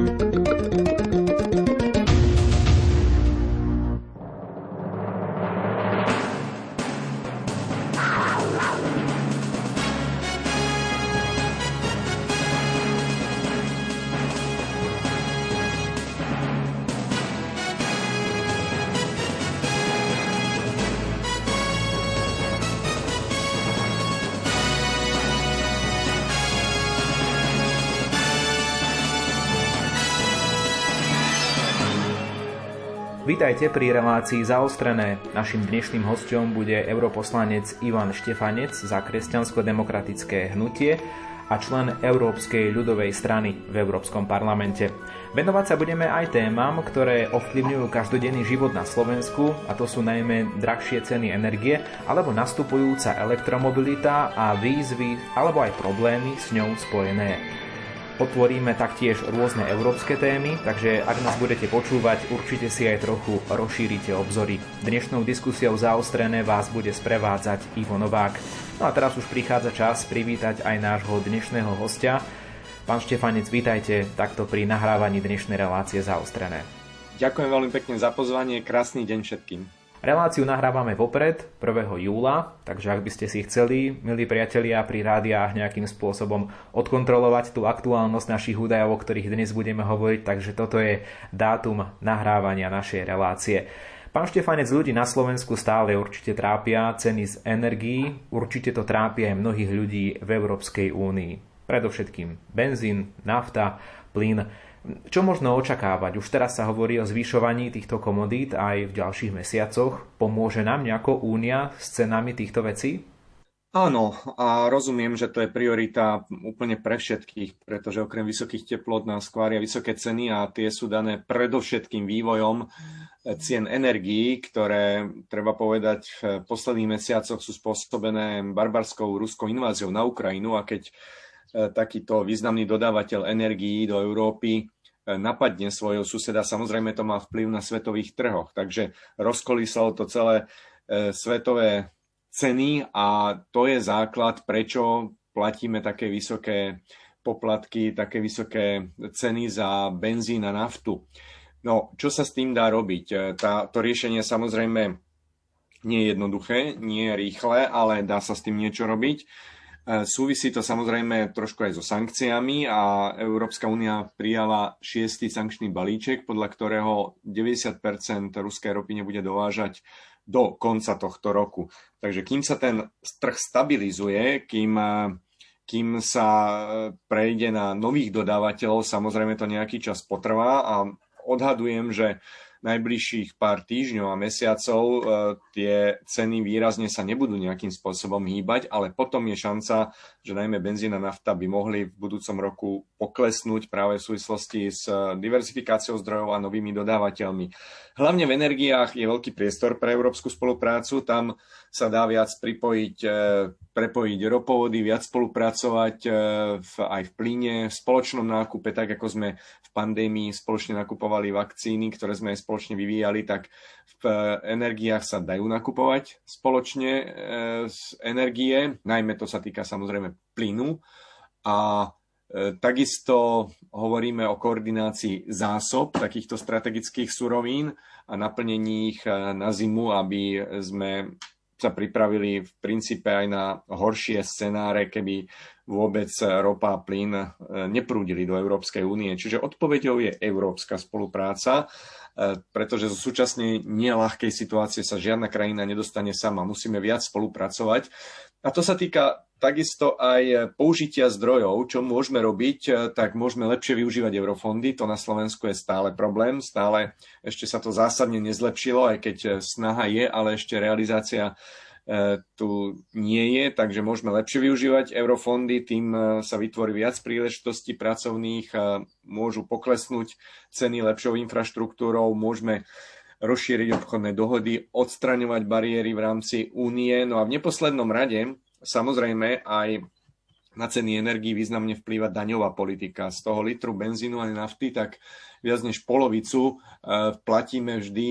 うん。Vítajte pri relácii Zaostrené. Našim dnešným hostom bude europoslanec Ivan Štefanec za kresťansko-demokratické hnutie a člen Európskej ľudovej strany v Európskom parlamente. Venovať sa budeme aj témam, ktoré ovplyvňujú každodenný život na Slovensku, a to sú najmä drahšie ceny energie, alebo nastupujúca elektromobilita a výzvy, alebo aj problémy s ňou spojené. Otvoríme taktiež rôzne európske témy, takže ak nás budete počúvať, určite si aj trochu rozšírite obzory. Dnešnou diskusiou zaostrené vás bude sprevádzať Ivo Novák. No a teraz už prichádza čas privítať aj nášho dnešného hostia. Pán Štefanec, vítajte takto pri nahrávaní dnešnej relácie zaostrené. Ďakujem veľmi pekne za pozvanie, krásny deň všetkým. Reláciu nahrávame vopred, 1. júla, takže ak by ste si chceli, milí priatelia, pri rádiách nejakým spôsobom odkontrolovať tú aktuálnosť našich údajov, o ktorých dnes budeme hovoriť, takže toto je dátum nahrávania našej relácie. Pán Štefanec, ľudí na Slovensku stále určite trápia ceny z energií, určite to trápia aj mnohých ľudí v Európskej únii. Predovšetkým benzín, nafta, plyn. Čo možno očakávať? Už teraz sa hovorí o zvyšovaní týchto komodít aj v ďalších mesiacoch. Pomôže nám nejako únia s cenami týchto vecí? Áno, a rozumiem, že to je priorita úplne pre všetkých, pretože okrem vysokých teplot nás skvária vysoké ceny a tie sú dané predovšetkým vývojom cien energií, ktoré, treba povedať, v posledných mesiacoch sú spôsobené barbarskou ruskou inváziou na Ukrajinu a keď takýto významný dodávateľ energií do Európy e, napadne svojho suseda, samozrejme to má vplyv na svetových trhoch. Takže rozkolísalo to celé e, svetové ceny a to je základ, prečo platíme také vysoké poplatky, také vysoké ceny za benzín a naftu. No, čo sa s tým dá robiť? Tá, to riešenie samozrejme nie je jednoduché, nie je rýchle, ale dá sa s tým niečo robiť. E, súvisí to samozrejme trošku aj so sankciami a Európska únia prijala šiestý sankčný balíček, podľa ktorého 90% ruskej ropy nebude dovážať do konca tohto roku. Takže kým sa ten trh stabilizuje, kým, e, kým sa prejde na nových dodávateľov, samozrejme to nejaký čas potrvá a odhadujem, že najbližších pár týždňov a mesiacov e, tie ceny výrazne sa nebudú nejakým spôsobom hýbať, ale potom je šanca, že najmä benzín a nafta by mohli v budúcom roku poklesnúť práve v súvislosti s e, diversifikáciou zdrojov a novými dodávateľmi. Hlavne v energiách je veľký priestor pre európsku spoluprácu, tam sa dá viac pripojiť, e, prepojiť ropovody, viac spolupracovať v, aj v plíne, v spoločnom nákupe, tak ako sme v pandémii spoločne nakupovali vakcíny, ktoré sme spoločne vyvíjali, tak v energiách sa dajú nakupovať spoločne e, z energie, najmä to sa týka samozrejme plynu. A e, Takisto hovoríme o koordinácii zásob takýchto strategických surovín a naplnení ich e, na zimu, aby sme sa pripravili v princípe aj na horšie scenáre, keby vôbec ropa a plyn neprúdili do Európskej únie. Čiže odpoveďou je európska spolupráca E, pretože zo súčasnej nelahkej situácie sa žiadna krajina nedostane sama. Musíme viac spolupracovať. A to sa týka takisto aj použitia zdrojov. Čo môžeme robiť, e, tak môžeme lepšie využívať eurofondy. To na Slovensku je stále problém. Stále ešte sa to zásadne nezlepšilo, aj keď snaha je, ale ešte realizácia E, tu nie je, takže môžeme lepšie využívať eurofondy, tým e, sa vytvorí viac príležitostí pracovných, môžu poklesnúť ceny lepšou infraštruktúrou, môžeme rozšíriť obchodné dohody, odstraňovať bariéry v rámci únie. No a v neposlednom rade samozrejme aj na ceny energii významne vplýva daňová politika. Z toho litru benzínu a nafty tak viac než polovicu e, platíme vždy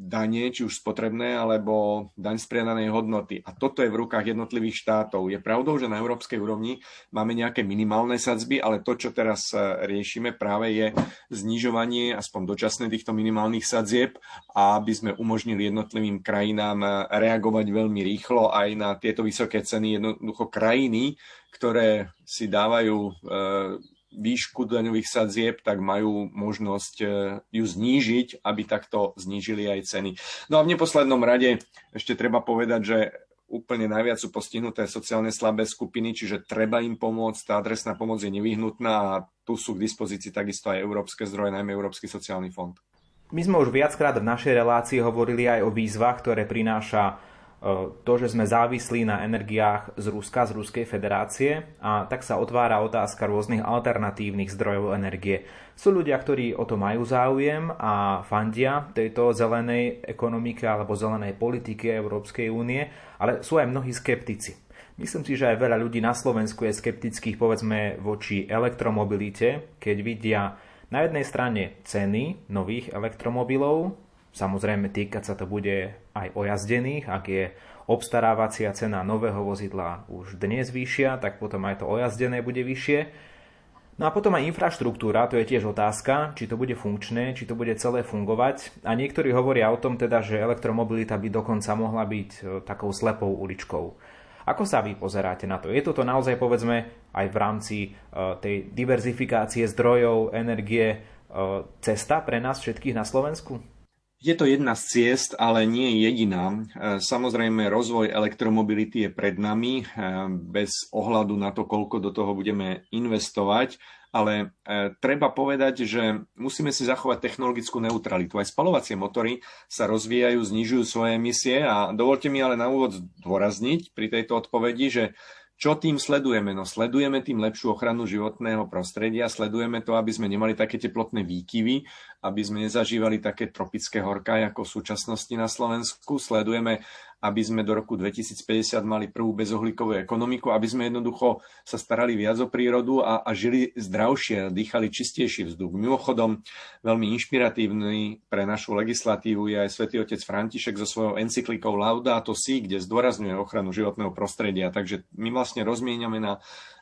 dane, či už spotrebné, alebo daň z priadanej hodnoty. A toto je v rukách jednotlivých štátov. Je pravdou, že na európskej úrovni máme nejaké minimálne sadzby, ale to, čo teraz e, riešime, práve je znižovanie aspoň dočasné týchto minimálnych sadzieb aby sme umožnili jednotlivým krajinám e, reagovať veľmi rýchlo aj na tieto vysoké ceny. Jednoducho krajiny, ktoré si dávajú e, výšku daňových sadzieb, tak majú možnosť e, ju znížiť, aby takto znížili aj ceny. No a v neposlednom rade ešte treba povedať, že úplne najviac sú postihnuté sociálne slabé skupiny, čiže treba im pomôcť, tá adresná pomoc je nevyhnutná a tu sú k dispozícii takisto aj európske zdroje, najmä Európsky sociálny fond. My sme už viackrát v našej relácii hovorili aj o výzvach, ktoré prináša to, že sme závislí na energiách z Ruska, z Ruskej federácie a tak sa otvára otázka rôznych alternatívnych zdrojov energie. Sú ľudia, ktorí o to majú záujem a fandia tejto zelenej ekonomike alebo zelenej politike Európskej únie, ale sú aj mnohí skeptici. Myslím si, že aj veľa ľudí na Slovensku je skeptických povedzme voči elektromobilite, keď vidia na jednej strane ceny nových elektromobilov, Samozrejme, týkať sa to bude aj ojazdených. Ak je obstarávacia cena nového vozidla už dnes vyššia, tak potom aj to ojazdené bude vyššie. No a potom aj infraštruktúra, to je tiež otázka, či to bude funkčné, či to bude celé fungovať. A niektorí hovoria o tom teda, že elektromobilita by dokonca mohla byť e, takou slepou uličkou. Ako sa vy pozeráte na to? Je toto naozaj, povedzme, aj v rámci e, tej diverzifikácie zdrojov, energie, e, cesta pre nás všetkých na Slovensku? Je to jedna z ciest, ale nie je jediná. E, samozrejme, rozvoj elektromobility je pred nami, e, bez ohľadu na to, koľko do toho budeme investovať, ale e, treba povedať, že musíme si zachovať technologickú neutralitu. Aj spalovacie motory sa rozvíjajú, znižujú svoje emisie a dovolte mi ale na úvod zdôrazniť pri tejto odpovedi, že čo tým sledujeme? No sledujeme tým lepšiu ochranu životného prostredia, sledujeme to, aby sme nemali také teplotné výkyvy, aby sme nezažívali také tropické horka ako v súčasnosti na Slovensku, sledujeme aby sme do roku 2050 mali prvú bezohlíkovú ekonomiku, aby sme jednoducho sa starali viac o prírodu a, a žili zdravšie, dýchali čistejší vzduch. Mimochodom, veľmi inšpiratívny pre našu legislatívu je aj svätý otec František so svojou encyklikou Laudato Si, kde zdôrazňuje ochranu životného prostredia. Takže my vlastne rozmieniame na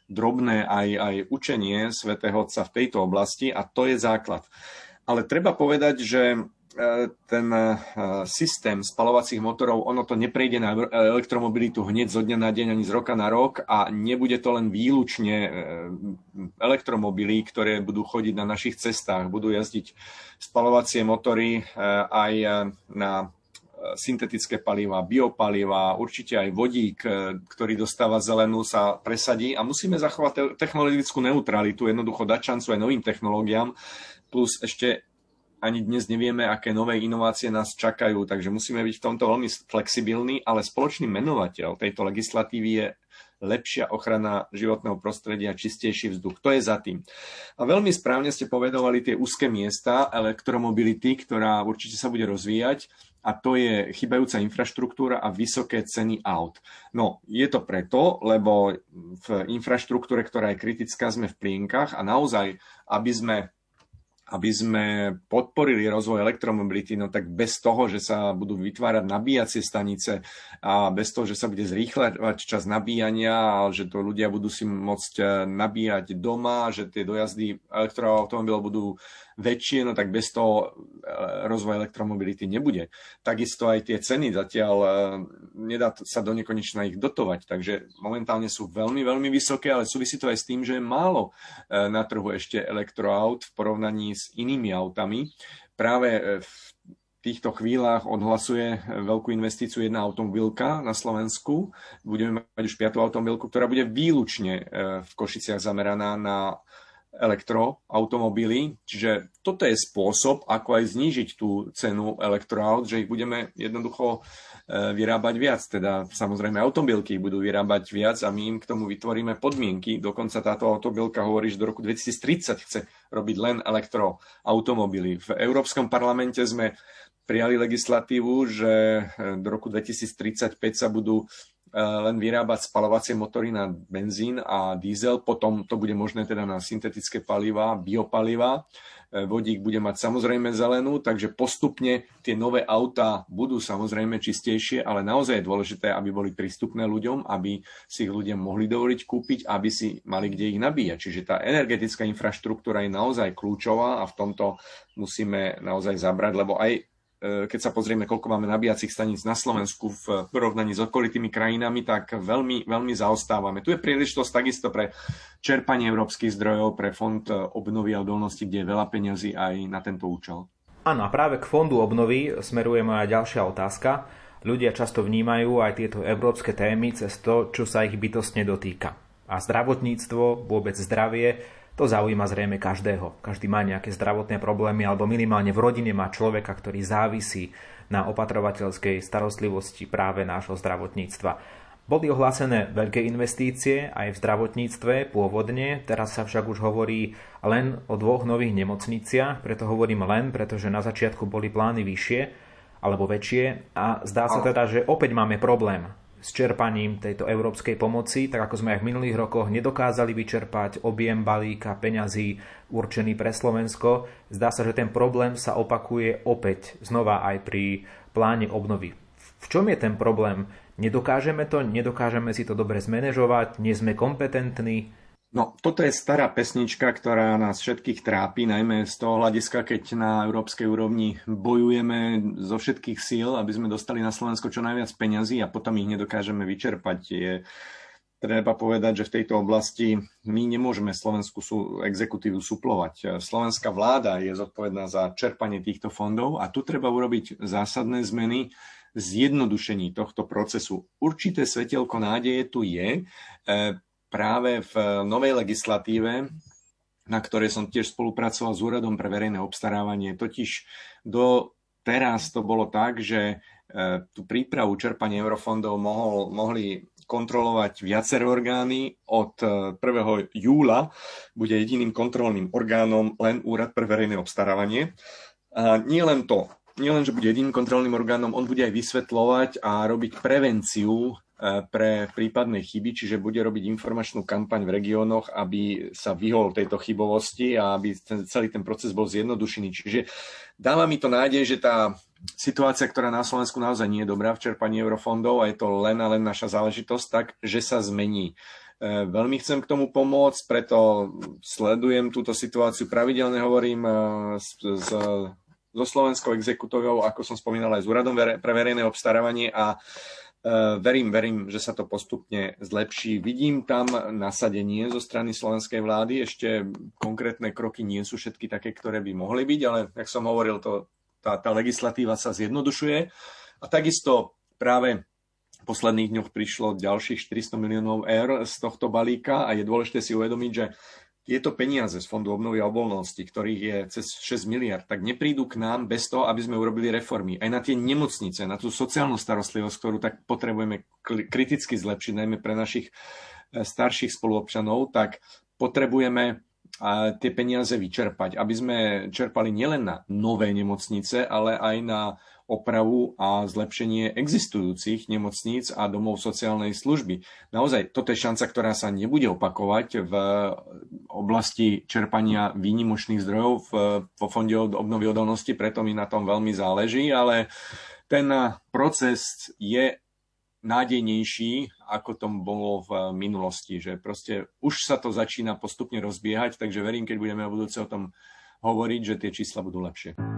drobné aj, aj učenie svätého Otca v tejto oblasti a to je základ. Ale treba povedať, že ten e, systém spalovacích motorov, ono to neprejde na elektromobilitu hneď zo dňa na deň ani z roka na rok a nebude to len výlučne e, elektromobily, ktoré budú chodiť na našich cestách, budú jazdiť spalovacie motory aj na syntetické paliva, biopaliva, určite aj vodík, ktorý dostáva zelenú, sa presadí a musíme zachovať technologickú neutralitu, jednoducho dať šancu aj novým technológiám, plus ešte ani dnes nevieme, aké nové inovácie nás čakajú, takže musíme byť v tomto veľmi flexibilní, ale spoločný menovateľ tejto legislatívy je lepšia ochrana životného prostredia, čistejší vzduch. To je za tým. A veľmi správne ste povedovali tie úzke miesta elektromobility, ktorá určite sa bude rozvíjať a to je chybajúca infraštruktúra a vysoké ceny aut. No, je to preto, lebo v infraštruktúre, ktorá je kritická, sme v plienkach a naozaj, aby sme aby sme podporili rozvoj elektromobility, no tak bez toho, že sa budú vytvárať nabíjacie stanice a bez toho, že sa bude zrýchľať čas nabíjania že to ľudia budú si môcť eh, nabíjať doma, že tie dojazdy elektroautomobilov budú väčšie, no tak bez toho e, rozvoj elektromobility nebude. Takisto aj tie ceny zatiaľ e, nedá sa do nekonečna ich dotovať, takže momentálne sú veľmi, veľmi vysoké, ale súvisí to aj s tým, že je málo e, na trhu ešte elektroaut v porovnaní s inými autami. Práve v týchto chvíľach odhlasuje veľkú investíciu jedna automobilka na Slovensku. Budeme mať už piatú automobilku, ktorá bude výlučne v Košiciach zameraná na elektroautomobily. Čiže toto je spôsob, ako aj znížiť tú cenu elektroaut, že ich budeme jednoducho e, vyrábať viac. Teda samozrejme automobilky budú vyrábať viac a my im k tomu vytvoríme podmienky. Dokonca táto automobilka hovorí, že do roku 2030 chce robiť len elektroautomobily. V Európskom parlamente sme prijali legislatívu, že e, do roku 2035 sa budú len vyrábať spalovacie motory na benzín a diesel, potom to bude možné teda na syntetické paliva, biopaliva E, vodík bude mať samozrejme zelenú, takže postupne tie nové autá budú samozrejme čistejšie, ale naozaj je dôležité, aby boli prístupné ľuďom, aby si ich ľudia mohli dovoliť kúpiť, aby si mali kde ich nabíjať. Čiže tá energetická infraštruktúra je naozaj kľúčová a v tomto musíme naozaj zabrať, lebo aj E, keď sa pozrieme, koľko máme nabíjacích staníc na Slovensku v porovnaní s okolitými krajinami, tak veľmi, veľmi zaostávame. Tu je príležitosť takisto pre čerpanie európskych zdrojov, pre fond obnovy a odolnosti, kde je veľa peňazí aj na tento účel. Áno, a práve k fondu obnovy smeruje moja ďalšia otázka. Ľudia často vnímajú aj tieto európske témy cez to, čo sa ich bytostne dotýka. A zdravotníctvo, vôbec zdravie, to zaujíma zrejme každého. Každý má nejaké zdravotné problémy alebo minimálne v rodine má človeka, ktorý závisí na opatrovateľskej starostlivosti práve nášho zdravotníctva. Boli ohlásené veľké investície aj v zdravotníctve pôvodne, teraz sa však už hovorí len o dvoch nových nemocniciach, preto hovorím len, pretože na začiatku boli plány vyššie alebo väčšie a zdá sa teda, že opäť máme problém s čerpaním tejto európskej pomoci, tak ako sme aj v minulých rokoch nedokázali vyčerpať objem balíka peňazí určený pre Slovensko. Zdá sa, že ten problém sa opakuje opäť znova aj pri pláne obnovy. V čom je ten problém? Nedokážeme to, nedokážeme si to dobre zmanéžovať, nie sme kompetentní, No, toto je stará pesnička, ktorá nás všetkých trápi, najmä z toho hľadiska, keď na európskej úrovni bojujeme zo všetkých síl, aby sme dostali na Slovensko čo najviac peňazí a potom ich nedokážeme vyčerpať. Je, treba povedať, že v tejto oblasti my nemôžeme Slovensku sú, exekutívu suplovať. Slovenská vláda je zodpovedná za čerpanie týchto fondov a tu treba urobiť zásadné zmeny, zjednodušení tohto procesu. Určité svetelko nádeje tu je. Práve v novej legislatíve, na ktorej som tiež spolupracoval s Úradom pre verejné obstarávanie. Totiž do teraz to bolo tak, že e, tú prípravu čerpania eurofondov mohol, mohli kontrolovať viaceré orgány. Od 1. E, júla bude jediným kontrolným orgánom len Úrad pre verejné obstarávanie. A nie len to, nie len, že bude jediným kontrolným orgánom, on bude aj vysvetľovať a robiť prevenciu pre prípadné chyby, čiže bude robiť informačnú kampaň v regiónoch, aby sa vyhol tejto chybovosti a aby ten, celý ten proces bol zjednodušený. Čiže dáva mi to nádej, že tá situácia, ktorá na Slovensku naozaj nie je dobrá v čerpaní eurofondov a je to len a len naša záležitosť, tak že sa zmení. E, veľmi chcem k tomu pomôcť, preto sledujem túto situáciu. Pravidelne hovorím e, s, s, so slovenskou exekutorou, ako som spomínal, aj s úradom pre verejné obstarávanie a verím, verím, že sa to postupne zlepší. Vidím tam nasadenie zo strany slovenskej vlády. Ešte konkrétne kroky nie sú všetky také, ktoré by mohli byť, ale jak som hovoril, to, tá, tá legislatíva sa zjednodušuje. A takisto práve v posledných dňoch prišlo ďalších 400 miliónov eur z tohto balíka a je dôležité si uvedomiť, že tieto peniaze z Fondu obnovy a obvolnosti, ktorých je cez 6 miliard, tak neprídu k nám bez toho, aby sme urobili reformy. Aj na tie nemocnice, na tú sociálnu starostlivosť, ktorú tak potrebujeme kriticky zlepšiť, najmä pre našich e, starších spoluobčanov, tak potrebujeme tie peniaze vyčerpať, aby sme čerpali nielen na nové nemocnice, ale aj na opravu a zlepšenie existujúcich nemocníc a domov sociálnej služby. Naozaj, toto je šanca, ktorá sa nebude opakovať v oblasti čerpania výnimočných zdrojov v, vo Fonde obnovy odolnosti, preto mi na tom veľmi záleží, ale ten proces je nádejnejší, ako tom bolo v minulosti, že proste už sa to začína postupne rozbiehať, takže verím, keď budeme o budúce o tom hovoriť, že tie čísla budú lepšie.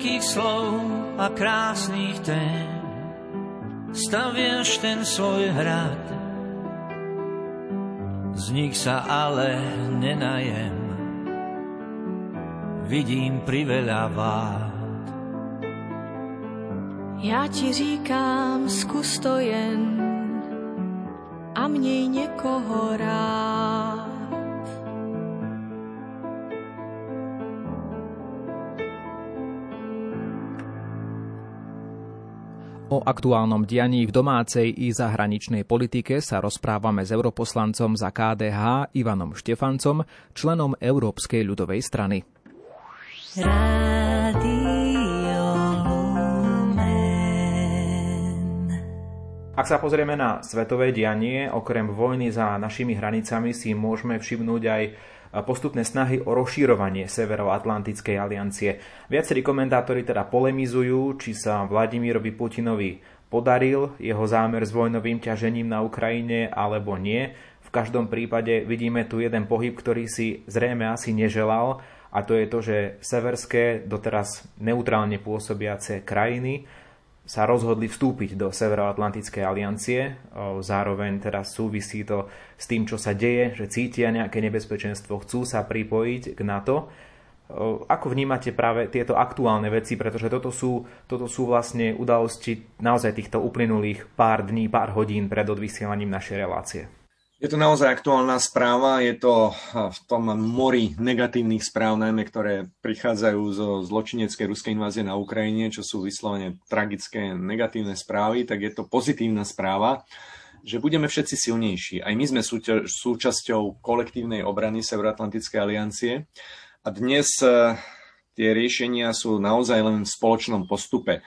veľkých slov a krásnych tém staviaš ten svoj hrad. Z nich sa ale nenajem, vidím priveľa vád. Já ti říkám, zkus to jen a měj někoho rád. O aktuálnom dianí v domácej i zahraničnej politike sa rozprávame s europoslancom za KDH Ivanom Štefancom, členom Európskej ľudovej strany. Ak sa pozrieme na svetové dianie, okrem vojny za našimi hranicami si môžeme všimnúť aj postupné snahy o rozširovanie Severoatlantickej aliancie. Viacerí komentátori teda polemizujú, či sa Vladimírovi Putinovi podaril jeho zámer s vojnovým ťažením na Ukrajine alebo nie. V každom prípade vidíme tu jeden pohyb, ktorý si zrejme asi neželal a to je to, že severské, doteraz neutrálne pôsobiace krajiny sa rozhodli vstúpiť do Severoatlantickej aliancie. Zároveň teda súvisí to s tým, čo sa deje, že cítia nejaké nebezpečenstvo, chcú sa pripojiť k NATO. Ako vnímate práve tieto aktuálne veci, pretože toto sú, toto sú vlastne udalosti naozaj týchto uplynulých pár dní, pár hodín pred odvysielaním našej relácie? Je to naozaj aktuálna správa, je to v tom mori negatívnych správ, najmä ktoré prichádzajú zo zločineckej ruskej invázie na Ukrajine, čo sú vyslovene tragické negatívne správy, tak je to pozitívna správa, že budeme všetci silnejší. Aj my sme súčasťou kolektívnej obrany Severoatlantickej aliancie a dnes e, tie riešenia sú naozaj len v spoločnom postupe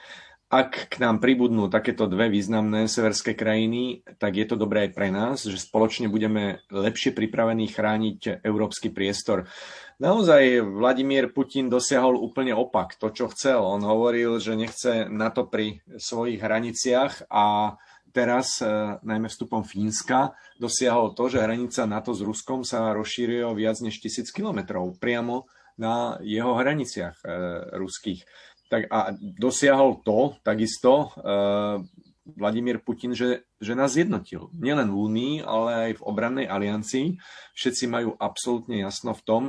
ak k nám pribudnú takéto dve významné severské krajiny, tak je to dobré aj pre nás, že spoločne budeme lepšie pripravení chrániť európsky priestor. Naozaj Vladimír Putin dosiahol úplne opak, to čo chcel. On hovoril, že nechce NATO pri svojich hraniciach a teraz, e, najmä vstupom Fínska, dosiahol to, že hranica NATO s Ruskom sa rozšíruje o viac než tisíc kilometrov priamo na jeho hraniciach e, ruských tak a dosiahol to takisto uh, Vladimír Putin, že, že nás zjednotil. Nielen v Únii, ale aj v obrannej aliancii. Všetci majú absolútne jasno v tom,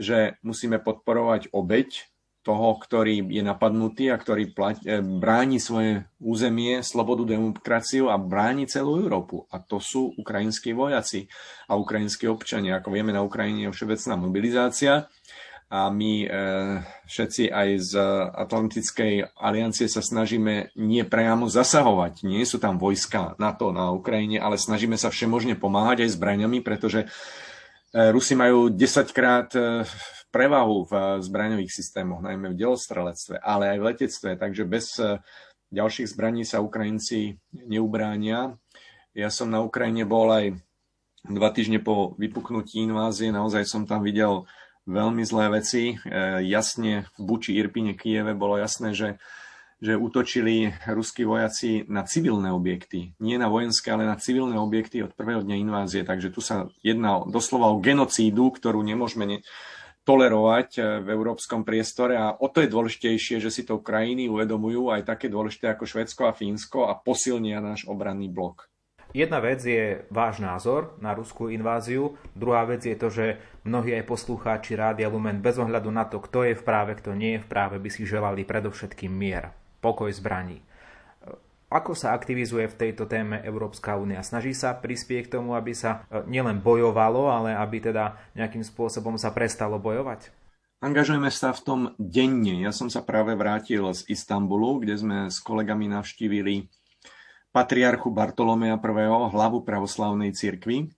že musíme podporovať obeď toho, ktorý je napadnutý a ktorý plať, e, bráni svoje územie, slobodu, demokraciu a bráni celú Európu. A to sú ukrajinskí vojaci a ukrajinskí občania. Ako vieme, na Ukrajine je všeobecná mobilizácia a my e, všetci aj z Atlantickej aliancie sa snažíme nie priamo zasahovať. Nie sú tam vojska NATO na Ukrajine, ale snažíme sa všemožne pomáhať aj zbraňami, pretože e, Rusi majú 10 krát e, prevahu v zbraňových systémoch, najmä v delostrelectve, ale aj v letectve, takže bez ďalších zbraní sa Ukrajinci neubránia. Ja som na Ukrajine bol aj dva týždne po vypuknutí invázie naozaj som tam videl veľmi zlé veci. E, jasne v Buči, Irpine, Kieve bolo jasné, že, že útočili ruskí vojaci na civilné objekty. Nie na vojenské, ale na civilné objekty od prvého dňa invázie. Takže tu sa jedná doslova o genocídu, ktorú nemôžeme ne- tolerovať e, v európskom priestore a o to je dôležitejšie, že si to krajiny uvedomujú aj také dôležité ako Švedsko a Fínsko a posilnia náš obranný blok. Jedna vec je váš názor na ruskú inváziu, druhá vec je to, že mnohí aj poslucháči Rádia Lumen bez ohľadu na to, kto je v práve, kto nie je v práve, by si želali predovšetkým mier, pokoj zbraní. Ako sa aktivizuje v tejto téme Európska únia? Snaží sa prispieť k tomu, aby sa e, nielen bojovalo, ale aby teda nejakým spôsobom sa prestalo bojovať? Angažujeme sa v tom denne. Ja som sa práve vrátil z Istanbulu, kde sme s kolegami navštívili patriarchu Bartolomea I., hlavu pravoslavnej cirkvi,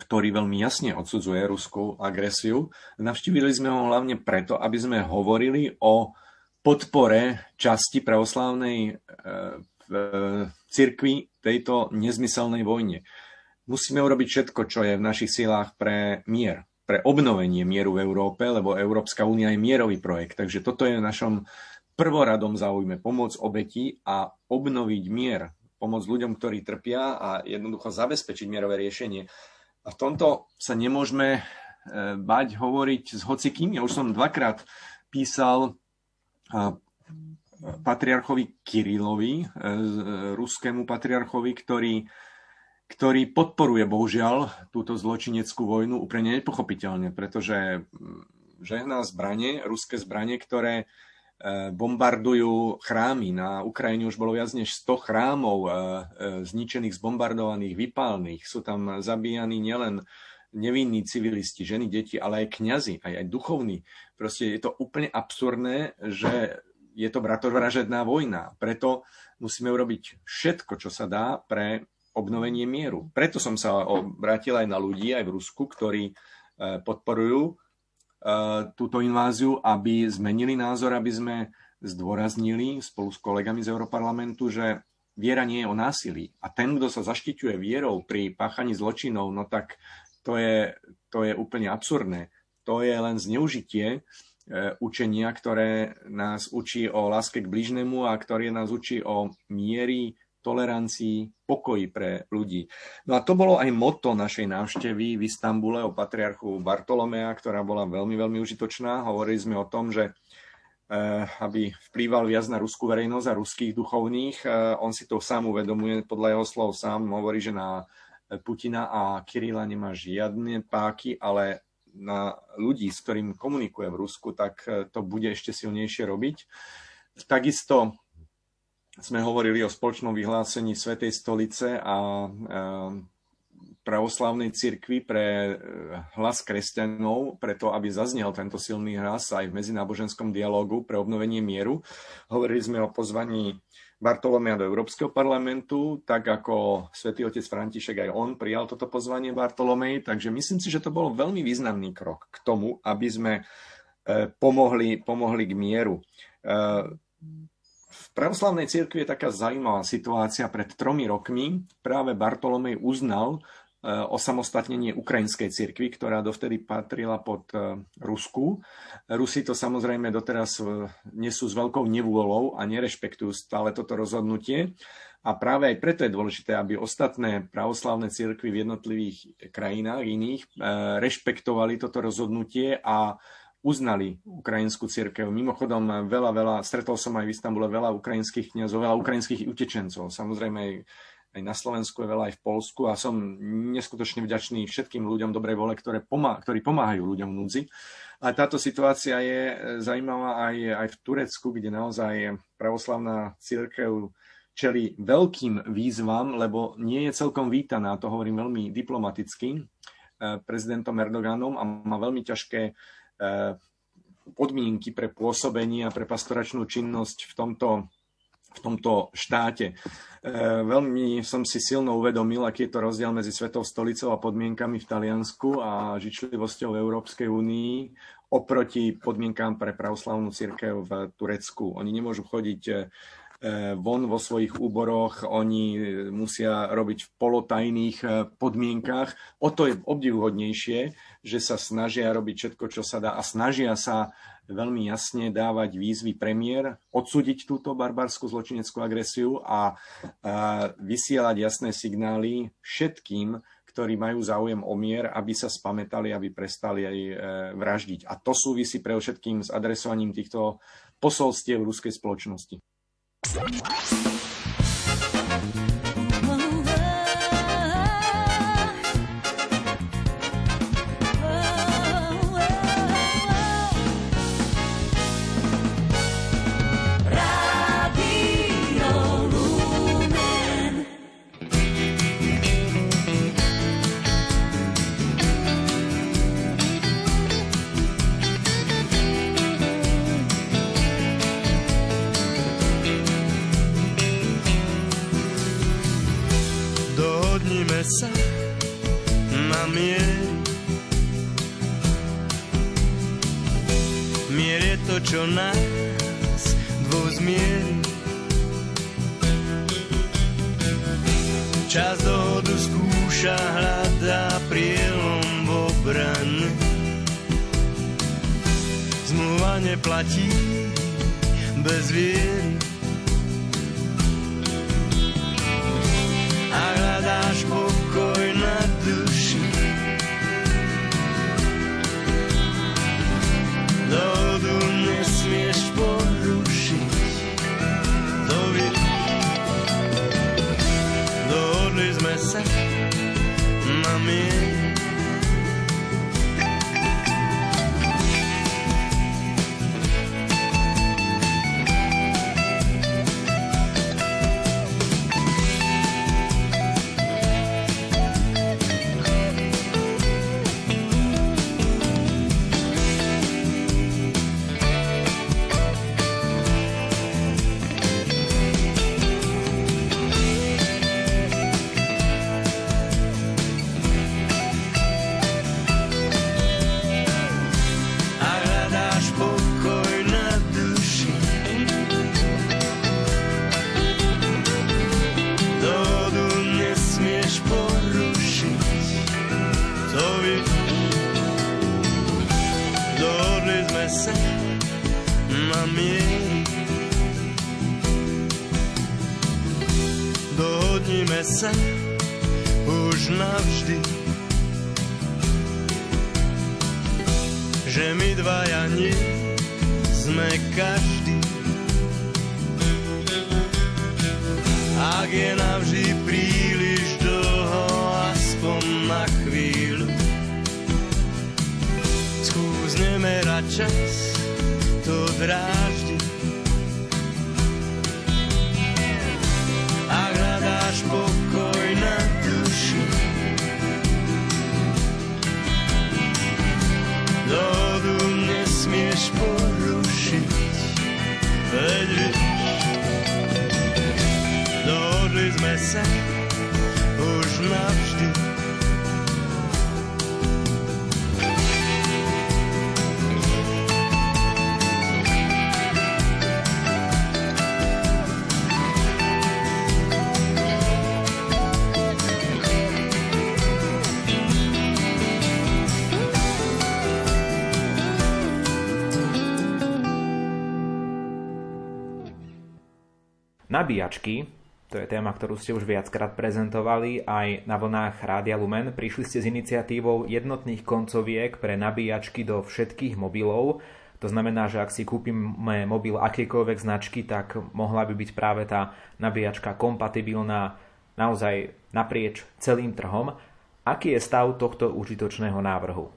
ktorý veľmi jasne odsudzuje ruskú agresiu. Navštívili sme ho hlavne preto, aby sme hovorili o podpore časti pravoslavnej e, cirkvi tejto nezmyselnej vojne. Musíme urobiť všetko, čo je v našich silách pre mier, pre obnovenie mieru v Európe, lebo Európska únia je mierový projekt. Takže toto je v našom prvoradom záujme pomôcť obeti a obnoviť mier pomôcť ľuďom, ktorí trpia a jednoducho zabezpečiť mierové riešenie. A v tomto sa nemôžeme e, bať hovoriť s hocikým. Ja už som dvakrát písal e, patriarchovi Kirilovi, e, ruskému patriarchovi, ktorý, ktorý podporuje bohužiaľ túto zločineckú vojnu úplne nepochopiteľne, pretože žehná zbranie, ruské zbranie, ktoré bombardujú chrámy. Na Ukrajine už bolo viac než 100 chrámov e, e, zničených, zbombardovaných, vypálnych. Sú tam zabíjani nielen nevinní civilisti, ženy, deti, ale aj kňazi, aj, aj duchovní. Proste je to úplne absurdné, že je to bratovražedná vojna. Preto musíme urobiť všetko, čo sa dá pre obnovenie mieru. Preto som sa obrátil aj na ľudí, aj v Rusku, ktorí podporujú túto inváziu, aby zmenili názor, aby sme zdôraznili spolu s kolegami z Európarlamentu, že viera nie je o násilí. A ten, kto sa zaštiťuje vierou pri páchaní zločinov, no tak to je, to je úplne absurdné. To je len zneužitie eh, učenia, ktoré nás učí o láske k blížnemu a ktoré nás učí o miery tolerancii, pokoji pre ľudí. No a to bolo aj moto našej návštevy v Istambule o patriarchu Bartolomea, ktorá bola veľmi, veľmi užitočná. Hovorili sme o tom, že eh, aby vplýval viac na ruskú verejnosť a ruských duchovných. Eh, on si to sám uvedomuje, podľa jeho slov sám hovorí, že na Putina a Kirila nemá žiadne páky, ale na ľudí, s ktorým komunikuje v Rusku, tak eh, to bude ešte silnejšie robiť. Takisto sme hovorili o spoločnom vyhlásení Svetej stolice a pravoslavnej cirkvi pre e, hlas kresťanov, preto aby zaznel tento silný hlas aj v medzináboženskom dialogu pre obnovenie mieru. Hovorili sme o pozvaní Bartolomea do Európskeho parlamentu, tak ako svätý otec František aj on prijal toto pozvanie Bartolomej, takže myslím si, že to bol veľmi významný krok k tomu, aby sme e, pomohli, pomohli k mieru. V pravoslavnej cirkvi je taká zaujímavá situácia. Pred tromi rokmi práve Bartolomej uznal e, osamostatnenie ukrajinskej cirkvi, ktorá dovtedy patrila pod e, Rusku. Rusi to samozrejme doteraz e, nesú s veľkou nevôľou a nerešpektujú stále toto rozhodnutie. A práve aj preto je dôležité, aby ostatné pravoslavné cirkvy v jednotlivých krajinách iných rešpektovali toto rozhodnutie a uznali ukrajinskú církev. Mimochodom, veľa, veľa, stretol som aj v Istambule veľa ukrajinských kniazov, veľa ukrajinských utečencov. Samozrejme aj, na Slovensku veľa aj v Polsku a som neskutočne vďačný všetkým ľuďom dobrej vole, ktoré pomá- ktorí pomáhajú ľuďom v núdzi. A táto situácia je zaujímavá aj, aj v Turecku, kde naozaj pravoslavná církev čeli veľkým výzvam, lebo nie je celkom vítaná, to hovorím veľmi diplomaticky, eh, prezidentom Erdoganom a má veľmi ťažké podmienky pre pôsobenie a pre pastoračnú činnosť v tomto, v tomto štáte. Eh, veľmi som si silno uvedomil, aký je to rozdiel medzi Svetou stolicou a podmienkami v Taliansku a žičlivosťou Európskej únii oproti podmienkám pre pravoslavnú církev v Turecku. Oni nemôžu chodiť eh, von vo svojich úboroch, oni musia robiť v polotajných podmienkach. O to je obdivuhodnejšie, že sa snažia robiť všetko, čo sa dá a snažia sa veľmi jasne dávať výzvy premiér, odsúdiť túto barbarskú zločineckú agresiu a, vysielať jasné signály všetkým, ktorí majú záujem o mier, aby sa spametali, aby prestali aj e, vraždiť. A to súvisí pre všetkým s adresovaním týchto posolstiev ruskej spoločnosti. Čo sme sa už navždy. Že my dvaja nie sme každý. Ak je navždy príliš dlho, aspoň na chvíľu, skús nemerať čas, to dráž. Nabíjačky, to je téma, ktorú ste už viackrát prezentovali aj na vlnách Rádia Lumen. Prišli ste s iniciatívou jednotných koncoviek pre nabíjačky do všetkých mobilov. To znamená, že ak si kúpime mobil akýkoľvek značky, tak mohla by byť práve tá nabíjačka kompatibilná naozaj naprieč celým trhom. Aký je stav tohto užitočného návrhu?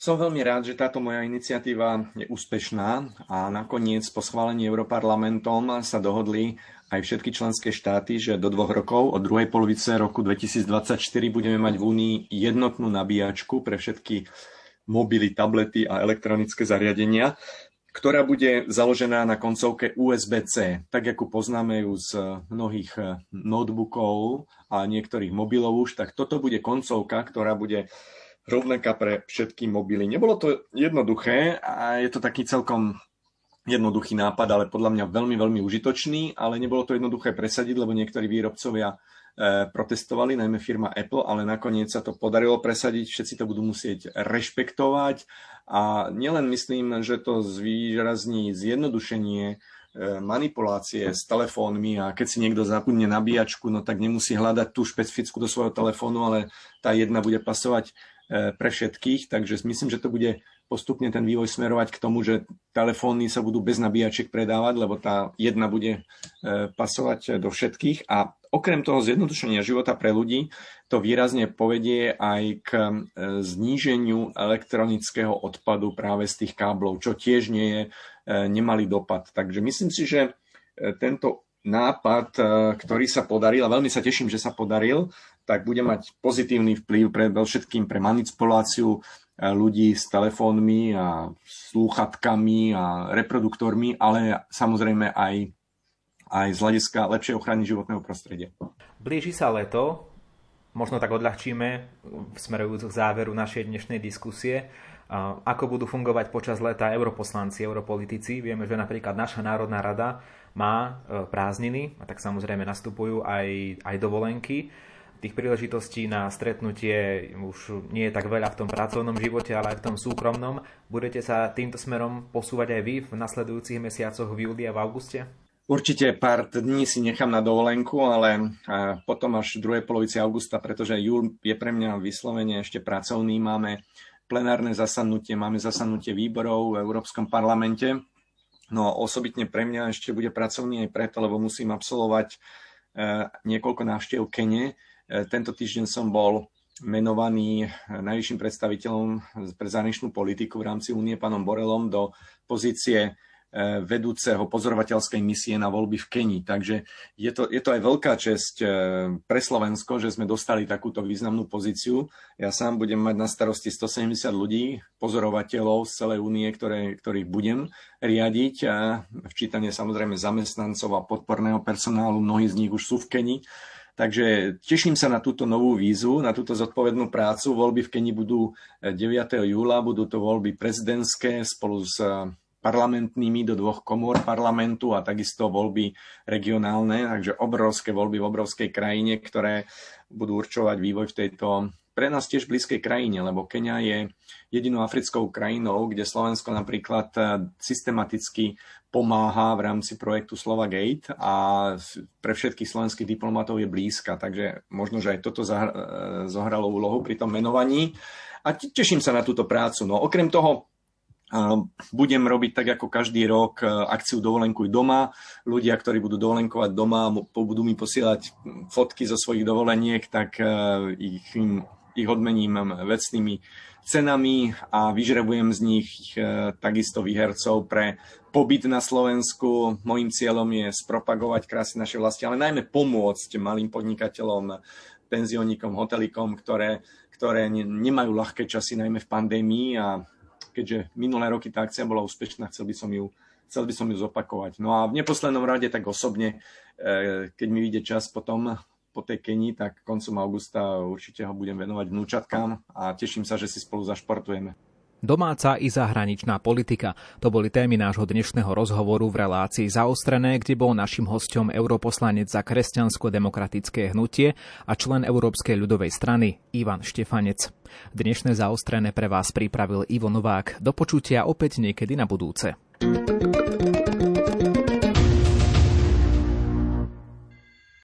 Som veľmi rád, že táto moja iniciatíva je úspešná a nakoniec po schválení Europarlamentom sa dohodli aj všetky členské štáty, že do dvoch rokov, od druhej polovice roku 2024 budeme mať v Únii jednotnú nabíjačku pre všetky mobily, tablety a elektronické zariadenia, ktorá bude založená na koncovke USB-C, tak ako poznáme ju z mnohých notebookov a niektorých mobilov už, tak toto bude koncovka, ktorá bude rovnaká pre všetky mobily. Nebolo to jednoduché a je to taký celkom jednoduchý nápad, ale podľa mňa veľmi, veľmi užitočný, ale nebolo to jednoduché presadiť, lebo niektorí výrobcovia E, protestovali, najmä firma Apple, ale nakoniec sa to podarilo presadiť, všetci to budú musieť rešpektovať. A nielen myslím, že to zvýrazní zjednodušenie e, manipulácie s telefónmi a keď si niekto zapudne nabíjačku, no tak nemusí hľadať tú špecifickú do svojho telefónu, ale tá jedna bude pasovať e, pre všetkých, takže myslím, že to bude postupne ten vývoj smerovať k tomu, že telefóny sa budú bez nabíjačiek predávať, lebo tá jedna bude pasovať do všetkých a okrem toho zjednodušenia života pre ľudí to výrazne povedie aj k e, zníženiu elektronického odpadu práve z tých káblov, čo tiež nie je e, nemalý dopad. Takže myslím si, že e, tento nápad, ktorý sa podaril, a veľmi sa teším, že sa podaril, tak bude mať pozitívny vplyv pre všetkým pre manipuláciu ľudí s telefónmi a slúchatkami a reproduktormi, ale samozrejme aj aj z hľadiska lepšej ochrany životného prostredia. Blíži sa leto, možno tak odľahčíme smerujúc k záveru našej dnešnej diskusie. Ako budú fungovať počas leta europoslanci, europolitici? Vieme, že napríklad naša Národná rada má e, prázdniny a tak samozrejme nastupujú aj, aj dovolenky. Tých príležitostí na stretnutie už nie je tak veľa v tom pracovnom živote, ale aj v tom súkromnom. Budete sa týmto smerom posúvať aj vy v nasledujúcich mesiacoch v júli a v auguste? Určite pár dní si nechám na dovolenku, ale potom až v druhej polovici augusta, pretože júl je pre mňa vyslovene ešte pracovný. Máme plenárne zasadnutie, máme zasadnutie výborov v Európskom parlamente. No osobitne pre mňa ešte bude pracovný aj preto, lebo musím absolvovať e, niekoľko návštev Kene. E, tento týždeň som bol menovaný najvyšším predstaviteľom pre zahraničnú politiku v rámci únie pánom Borelom do pozície E, vedúceho pozorovateľskej misie na voľby v Kenii. Takže je to, je to aj veľká česť e, pre Slovensko, že sme dostali takúto významnú pozíciu. Ja sám budem mať na starosti 170 ľudí, pozorovateľov z celej únie, ktoré, ktorých budem riadiť. A včítanie samozrejme zamestnancov a podporného personálu, mnohí z nich už sú v Kenii. Takže teším sa na túto novú vízu, na túto zodpovednú prácu. Voľby v Keni budú 9. E, júla, budú to voľby prezidentské spolu s parlamentnými do dvoch komôr parlamentu a takisto voľby regionálne, takže obrovské voľby v obrovskej krajine, ktoré budú určovať vývoj v tejto pre nás tiež blízkej krajine, lebo Kenia je jedinou africkou krajinou, kde Slovensko napríklad eh, systematicky pomáha v rámci projektu Slova Gate a pre všetkých slovenských diplomatov je blízka, takže možno, že aj toto eh, zohralo úlohu pri tom menovaní. A teším sa na túto prácu. No okrem toho, budem robiť tak ako každý rok e, akciu Dovolenkuj doma. Ľudia, ktorí budú dovolenkovať doma, budú mi posielať fotky zo svojich dovoleniek, tak e, ich, ich odmením vecnými cenami a vyžrebujem z nich e, takisto výhercov pre pobyt na Slovensku. Mojím cieľom je spropagovať krásy našej vlasti, ale najmä pomôcť malým podnikateľom, penziónikom, hotelikom, ktoré, ktoré nemajú ľahké časy, najmä v pandémii a keďže minulé roky tá akcia bola úspešná, chcel by som ju, chcel by som ju zopakovať. No a v neposlednom rade tak osobne, e, keď mi vyjde čas potom po tej Keni, tak koncom augusta určite ho budem venovať vnúčatkám a teším sa, že si spolu zašportujeme. Domáca i zahraničná politika. To boli témy nášho dnešného rozhovoru v relácii Zaostrené, kde bol našim hostom europoslanec za kresťansko-demokratické hnutie a člen Európskej ľudovej strany Ivan Štefanec. Dnešné Zaostrené pre vás pripravil Ivo Novák. Do počutia opäť niekedy na budúce.